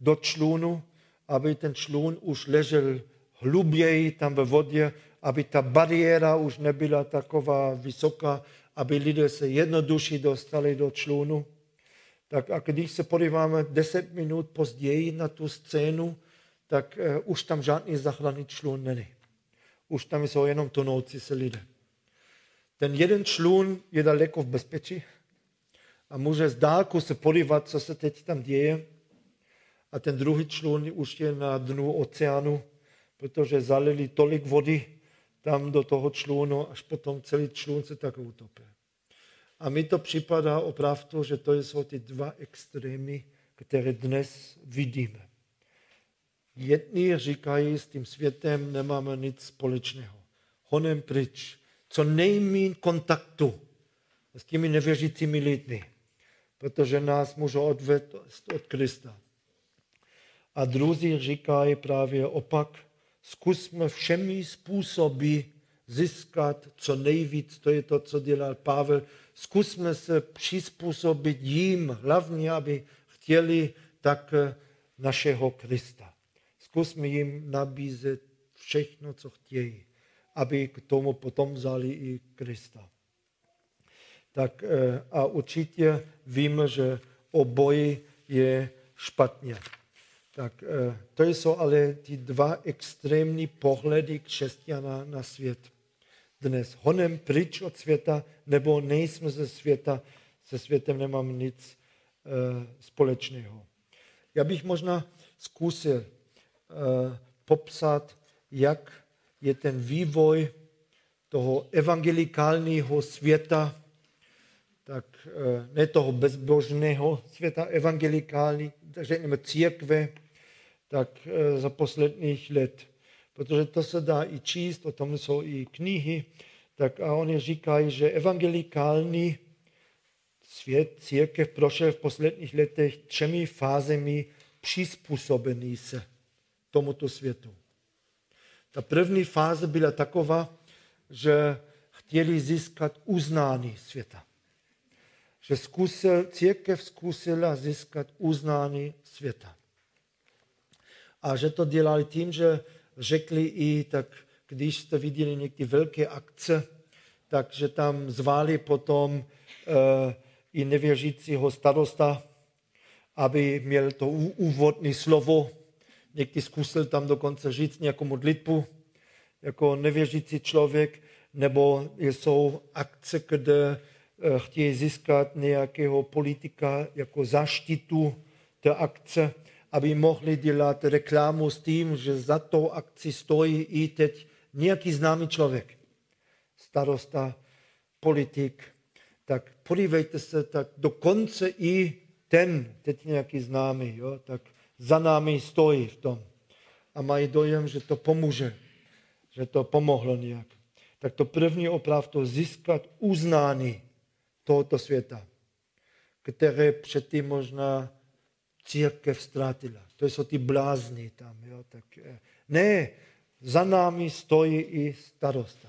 do člunu, aby ten člun už ležel hluběji tam ve vodě, aby ta bariéra už nebyla taková vysoká, aby lidé se jednoduše dostali do člunu. Tak a když se podíváme 10 minut později na tu scénu, tak uh, už tam žádný záchranný člun není. Už tam jsou jenom tonoucí se lidé. Ten jeden člun je daleko v bezpečí a může z dálku se podívat, co se teď tam děje. A ten druhý člun už je na dnu oceánu, protože zalili tolik vody tam do toho člunu, až potom celý člun se tak utopí. A mi to připadá opravdu, že to jsou ty dva extrémy, které dnes vidíme. Jedni říkají, s tím světem nemáme nic společného. Honem pryč. Co nejméně kontaktu s těmi nevěřícími lidmi, protože nás můžou odvést od Krista. A druzí říkají právě opak, zkusme všemi způsoby získat co nejvíc, to je to, co dělal Pavel, zkusme se přizpůsobit jim, hlavně, aby chtěli tak našeho Krista. Zkusme jim nabízet všechno, co chtějí, aby k tomu potom vzali i Krista. Tak eh, a určitě víme, že obojí je špatně. Tak eh, to jsou ale ty dva extrémní pohledy křesťana na svět. Dnes honem pryč od světa, nebo nejsme ze světa, se světem nemám nic uh, společného. Já bych možná zkusil uh, popsat, jak je ten vývoj toho evangelikálního světa, tak ne toho bezbožného světa, evangelikální, řekněme církve, tak eh, za posledních let. Protože to se dá i číst, o tom jsou i knihy, tak a oni říkají, že evangelikální svět, církev prošel v posledních letech třemi fázemi přizpůsobení se tomuto světu. Ta první fáze byla taková, že chtěli získat uznání světa. Že zkusil, církev zkusila získat uznání světa a že to dělali tím, že řekli i, tak když jste viděli někdy velké akce, takže tam zvali potom uh, i nevěřícího starosta, aby měl to úvodní slovo. Někdy zkusil tam dokonce říct nějakou modlitbu jako nevěřící člověk, nebo jsou akce, kde uh, chtějí získat nějakého politika jako zaštitu té akce aby mohli dělat reklamu s tím, že za tou akci stojí i teď nějaký známý člověk, starosta, politik. Tak podívejte se, tak dokonce i ten, teď nějaký známý, jo, tak za námi stojí v tom. A mají dojem, že to pomůže, že to pomohlo nějak. Tak to první opravdu získat uznání tohoto světa, které předtím možná církev ztratila. To jsou ty blázni tam. Jo? Tak, eh, ne, za námi stojí i starosta.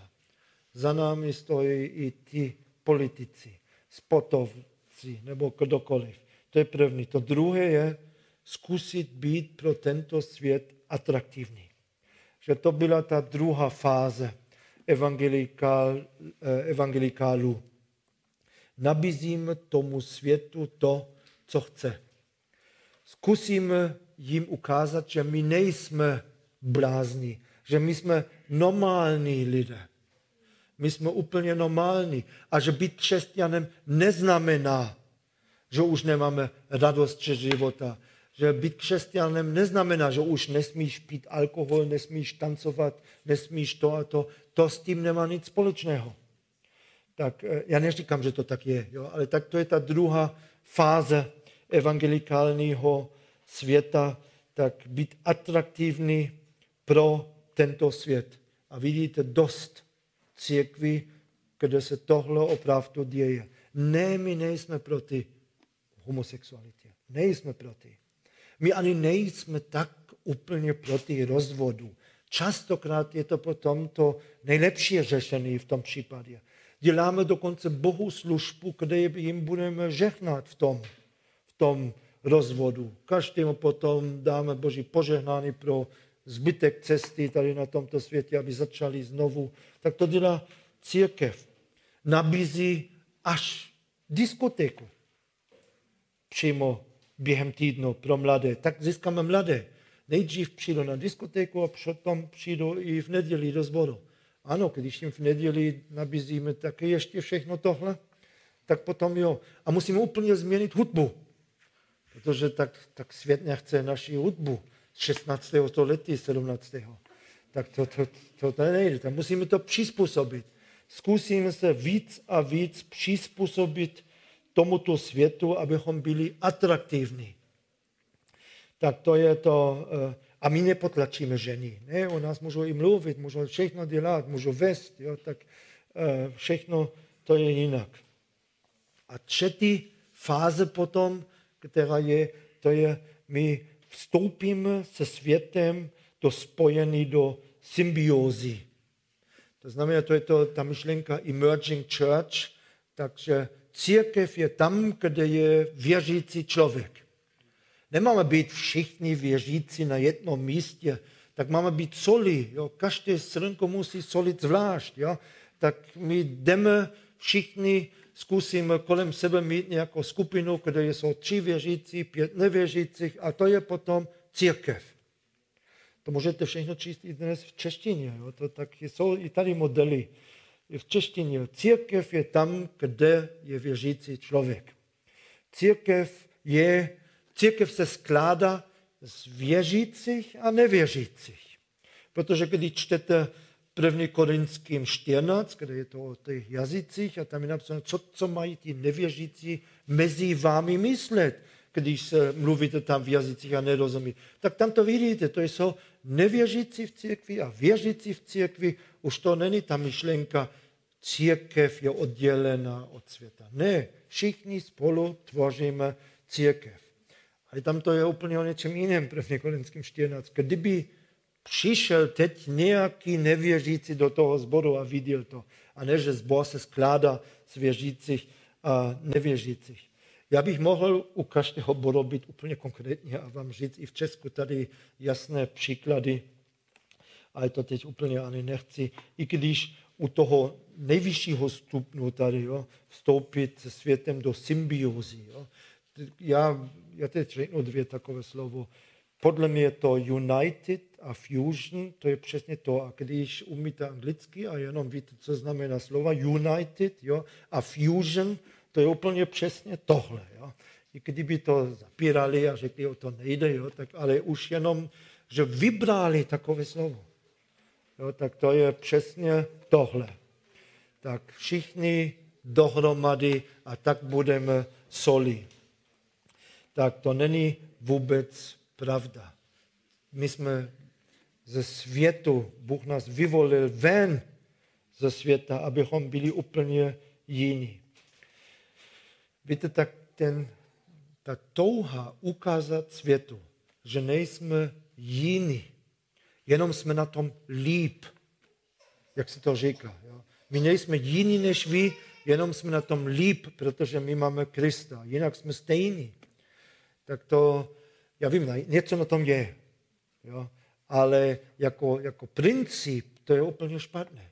Za námi stojí i ti politici, spotovci nebo kdokoliv. To je první. To druhé je zkusit být pro tento svět atraktivní. Že to byla ta druhá fáze evangelikál, eh, evangelikálu. Nabízíme tomu světu to, co chce zkusíme jim ukázat, že my nejsme blázni, že my jsme normální lidé. My jsme úplně normální. A že být křesťanem neznamená, že už nemáme radost ze života. Že být křesťanem neznamená, že už nesmíš pít alkohol, nesmíš tancovat, nesmíš to a to. To s tím nemá nic společného. Tak eh, já neříkám, že to tak je, jo, ale tak to je ta druhá fáze evangelikálního světa, tak být atraktivní pro tento svět. A vidíte dost církví, kde se tohle opravdu děje. Ne, my nejsme proti homosexualitě. Nejsme proti. My ani nejsme tak úplně proti rozvodu. Častokrát je to potom to nejlepší řešení v tom případě. Děláme dokonce Bohu službu, kde jim budeme žehnat v tom, tom rozvodu. Každému potom dáme Boží požehnání pro zbytek cesty tady na tomto světě, aby začali znovu. Tak to dělá církev. Nabízí až diskotéku přímo během týdnu pro mladé. Tak získáme mladé. Nejdřív přijdu na diskotéku a potom přijdu i v neděli do zboru. Ano, když jim v neděli nabízíme taky ještě všechno tohle, tak potom jo. A musíme úplně změnit hudbu, protože tak, tak svět nechce naši hudbu z 16. století, 17. Tak to, to, to, to nejde, tak musíme to přizpůsobit. Zkusíme se víc a víc přizpůsobit tomuto světu, abychom byli atraktivní. Tak to je to, eh, a my nepotlačíme ženy. Ne? U nás můžou i mluvit, můžou všechno dělat, můžou vést, jo? tak eh, všechno to je jinak. A třetí fáze potom, která je, to je, my vstoupíme se světem do spojení do symbiózy. To znamená, to je to, ta myšlenka emerging church, takže církev je tam, kde je věřící člověk. Nemáme být všichni věřící na jednom místě, tak máme být soli. Jo? Každé srnko musí solit zvlášť. Jo? Tak my jdeme všichni, zkusíme kolem sebe mít nějakou skupinu, kde jsou tři věřící, pět nevěřících a to je potom církev. To můžete všechno číst i dnes v češtině. Jo? To tak jsou i tady modely v češtině. Církev je tam, kde je věřící člověk. Církev, je, církev se skládá z věřících a nevěřících. Protože když čtete 1. Korinským 14, kde je to o těch jazycích a tam je napsáno, co, co mají ti nevěřící mezi vámi myslet, když se mluvíte tam v jazycích a nerozumí. Tak tam to vidíte, to jsou nevěřící v církvi a věřící v církvi. Už to není ta myšlenka, církev je oddělená od světa. Ne, všichni spolu tvoříme církev. Ale tam to je úplně o něčem jiném, první Korinským 14. Kdyby přišel teď nějaký nevěřící do toho zboru a viděl to, a ne, že zbor se skládá z věřících a nevěřících. Já bych mohl u každého bodu být úplně konkrétně a vám říct i v Česku tady jasné příklady, ale to teď úplně ani nechci, i když u toho nejvyššího stupnu tady, jo, vstoupit se světem do symbiózy. Jo. Já, já teď řeknu dvě takové slovo. Podle mě je to United a Fusion, to je přesně to. A když umíte anglicky a jenom víte, co znamená slova United jo, a Fusion, to je úplně přesně tohle. Jo. I kdyby to zapírali a řekli, o to nejde, jo, tak ale už jenom, že vybrali takové slovo. Jo, tak to je přesně tohle. Tak všichni dohromady a tak budeme soli. Tak to není vůbec pravda. My jsme ze světu, Bůh nás vyvolil ven ze světa, abychom byli úplně jiní. Víte, tak ten, ta touha ukázat světu, že nejsme jiní, jenom jsme na tom líp, jak se to říká. Jo? My nejsme jiní než vy, jenom jsme na tom líp, protože my máme Krista, jinak jsme stejní. Tak to, já vím, něco na tom je, jo? Ale jako, jako princip to je úplně špatné.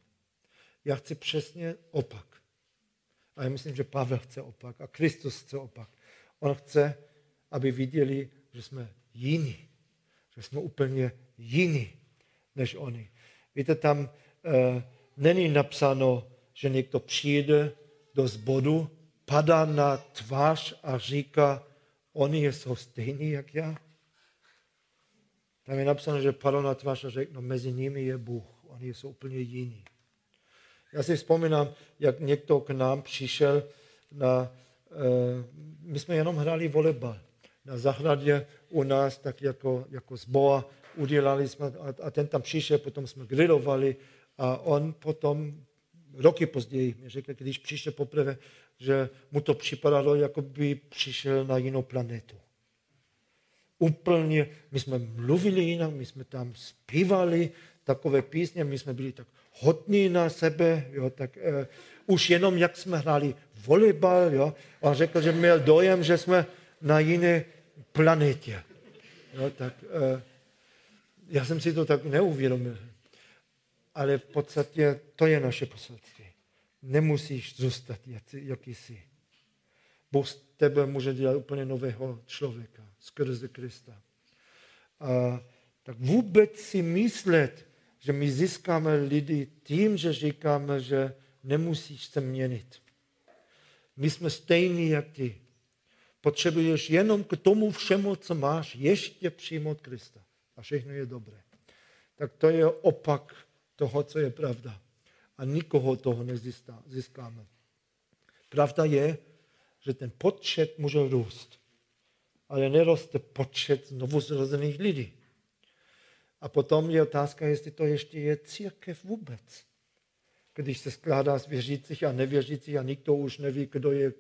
Já chci přesně opak. A já myslím, že Pavel chce opak a Kristus chce opak. On chce, aby viděli, že jsme jiní, že jsme úplně jiní než oni. Víte, tam e, není napsáno, že někdo přijde do zboru, padá na tvář a říká, oni jsou stejní jak já. Tam je napsáno, že padá na tvář a řekl, no mezi nimi je Bůh, oni jsou úplně jiní. Já si vzpomínám, jak někdo k nám přišel na, e, my jsme jenom hráli volebal na zahradě u nás, tak jako, jako zboa udělali jsme, a, a ten tam přišel, potom jsme grilovali a on potom roky později mi řekl, když přišel poprvé, že mu to připadalo, jako by přišel na jinou planetu. Úplně, my jsme mluvili jinak, my jsme tam zpívali takové písně, my jsme byli tak hodný na sebe, jo, tak uh, už jenom jak jsme hráli volejbal, jo, a řekl, že měl dojem, že jsme na jiné planetě. Jo, tak uh, já jsem si to tak neuvědomil. Ale v podstatě to je naše poselství. Nemusíš zůstat, jaký jsi. Bůh z tebe může dělat úplně nového člověka skrze Krista. A tak vůbec si myslet, že my získáme lidi tím, že říkáme, že nemusíš se měnit. My jsme stejní jak ty. Potřebuješ jenom k tomu všemu, co máš, ještě přijmout Krista. A všechno je dobré. Tak to je opak toho, co je pravda. A nikoho toho nezískáme. Pravda je, že ten počet může růst, ale neroste počet znovu zrozených lidí. A potom je otázka, jestli to ještě je církev vůbec. Když se skládá z věřících a nevěřících a nikdo už neví, kdo je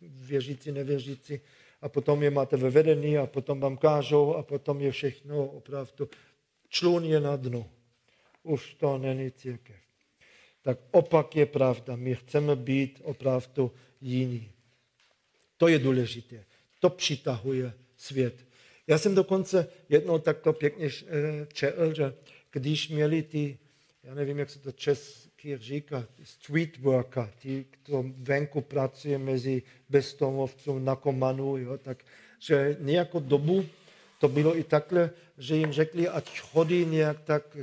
věřící, nevěřící. A potom je máte ve vedení a potom vám kážou a potom je všechno opravdu. Člun je na dnu. Už to není církev. Tak opak je pravda. My chceme být opravdu jiní. To je důležité. To přitahuje svět. Já jsem dokonce jednou takto pěkně eh, četl, že když měli ty, já nevím, jak se to česky říká, street worker, ti, kdo venku pracuje mezi bezdomovcům, nakomanů, jo, tak že nějakou dobu to bylo i takhle, že jim řekli, ať chodí nějak tak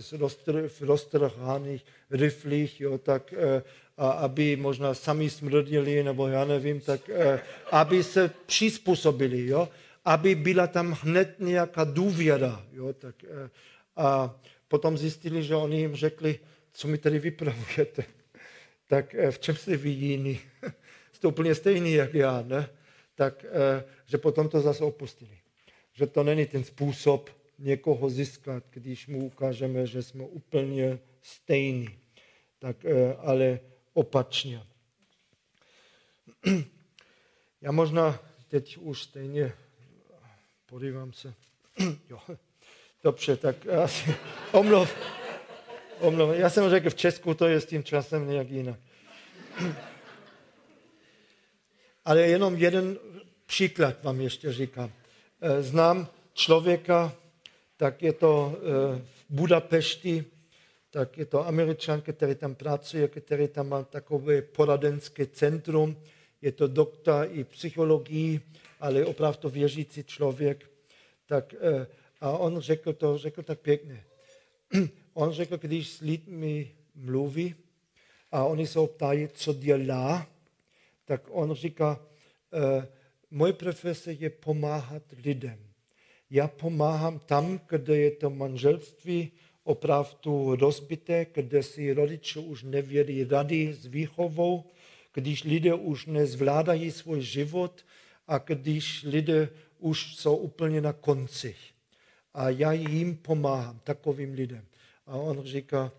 v roztrhaných riflích, jo, tak eh, aby možná sami smrdili, nebo já nevím, tak eh, aby se přizpůsobili, jo? aby byla tam hned nějaká důvěra. Jo? Tak, eh, a potom zjistili, že oni jim řekli, co mi tady vypravujete. tak eh, v čem jste vy jiný? jste úplně stejný, jak já, ne? Tak, že potom to zase opustili. Že to není ten způsob někoho získat, když mu ukážeme, že jsme úplně stejní. Tak, ale opačně. Já možná teď už stejně podívám se. Jo. Dobře, tak asi omluv. omluv. Já jsem řekl, v Česku to je s tím časem nějak jinak. Ale jenom jeden příklad vám ještě říkám. Eh, znám člověka, tak je to eh, v Budapešti, tak je to američan, který tam pracuje, který tam má takové poradenské centrum. Je to doktor i psychologii, ale opravdu věřící člověk. Tak, eh, a on řekl to, řekl tak pěkně. On řekl, když s lidmi mluví a oni se ptají, co dělá, tak on říká, eh, moje profese je pomáhat lidem. Já pomáhám tam, kde je to manželství, opravdu rozbité, kde si rodiče už nevědí rady s výchovou, když lidé už nezvládají svůj život a když lidé už jsou úplně na konci. A já jim pomáhám, takovým lidem. A on říká,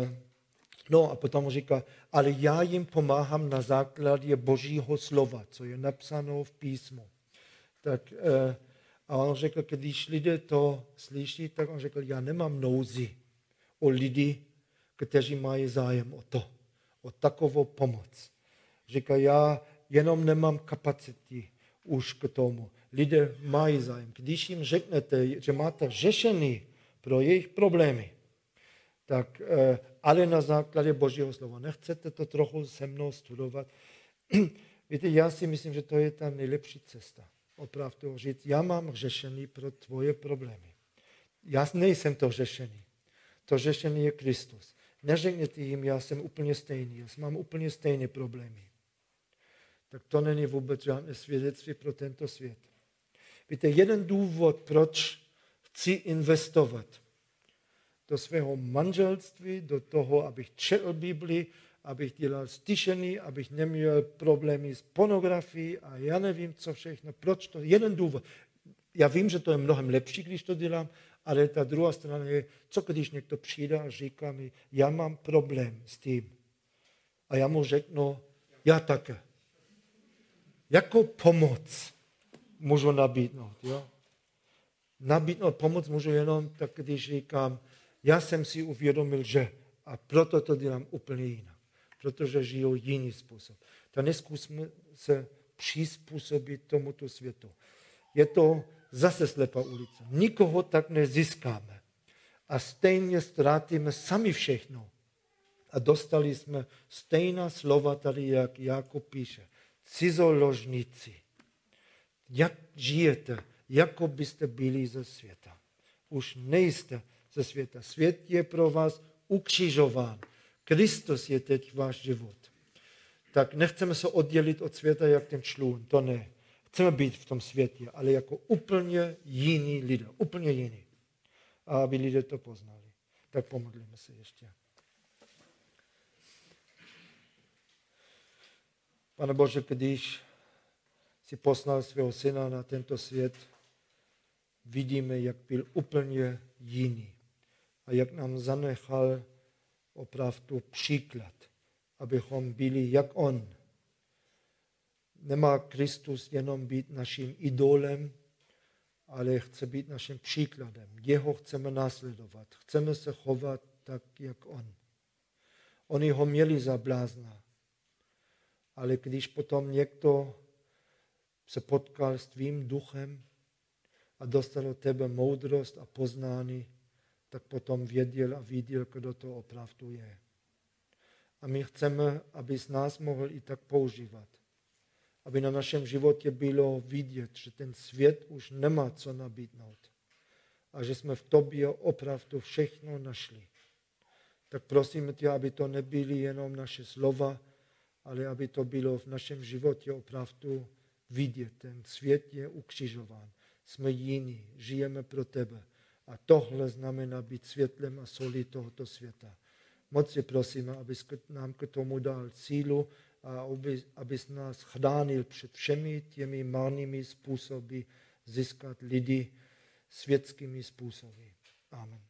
uh, no a potom říká, ale já jim pomáhám na základě božího slova, co je napsáno v písmu. Tak uh, a on řekl, když lidé to slyší, tak on řekl, já nemám nouzi o lidi, kteří mají zájem o to, o takovou pomoc. Říká, já jenom nemám kapacity už k tomu. Lidé mají zájem. Když jim řeknete, že máte řešení pro jejich problémy, tak eh, ale na základě Božího slova. Nechcete to trochu se mnou studovat? Víte, já si myslím, že to je ta nejlepší cesta opravdu říct, já mám řešení pro tvoje problémy. Já nejsem to řešení. To řešení je Kristus. Neřekněte jim, já jsem úplně stejný, já mám úplně stejné problémy. Tak to není vůbec žádné svědectví pro tento svět. Víte, jeden důvod, proč chci investovat do svého manželství, do toho, abych četl Bibli, abych dělal stišený, abych neměl problémy s pornografií a já nevím, co všechno. Proč to? Jeden důvod. Já vím, že to je mnohem lepší, když to dělám, ale ta druhá strana je, co když někdo přijde a říká mi, já mám problém s tím. A já mu řeknu, já také. Jakou pomoc můžu nabídnout? Jo? Nabídnout pomoc můžu jenom tak, když říkám, já jsem si uvědomil, že A proto to dělám úplně jinak. Protože žiju jiný způsob. Tak neskusme se přizpůsobit tomuto světu. Je to zase slepá ulice. Nikoho tak nezískáme. A stejně ztrátíme sami všechno. A dostali jsme stejná slova tady, jak Jakob píše. Cizoložníci. Jak žijete, jako byste byli ze světa. Už nejste ze světa. Svět je pro vás ukřižován. Kristus je teď váš život. Tak nechceme se oddělit od světa, jak ten člun, to ne. Chceme být v tom světě, ale jako úplně jiní lidé, úplně jiní. A aby lidé to poznali. Tak pomodlíme se ještě. Pane Bože, když si poslal svého syna na tento svět, vidíme, jak byl úplně jiný a jak nám zanechal opravdu příklad, abychom byli jak on. Nemá Kristus jenom být naším idolem, ale chce být naším příkladem. Jeho chceme následovat. Chceme se chovat tak, jak on. Oni ho měli za blázna. Ale když potom někdo se potkal s tvým duchem a dostal od tebe moudrost a poznání, tak potom věděl a viděl, kdo to opravdu je. A my chceme, aby z nás mohl i tak používat. Aby na našem životě bylo vidět, že ten svět už nemá co nabídnout. A že jsme v tobě opravdu všechno našli. Tak prosíme tě, aby to nebyly jenom naše slova, ale aby to bylo v našem životě opravdu vidět. Ten svět je ukřižován. Jsme jiní, žijeme pro tebe. A tohle znamená být světlem a solí tohoto světa. Moc tě prosíme, abys nám k tomu dal sílu a aby, abys nás chránil před všemi těmi marnými způsoby získat lidi světskými způsoby. Amen.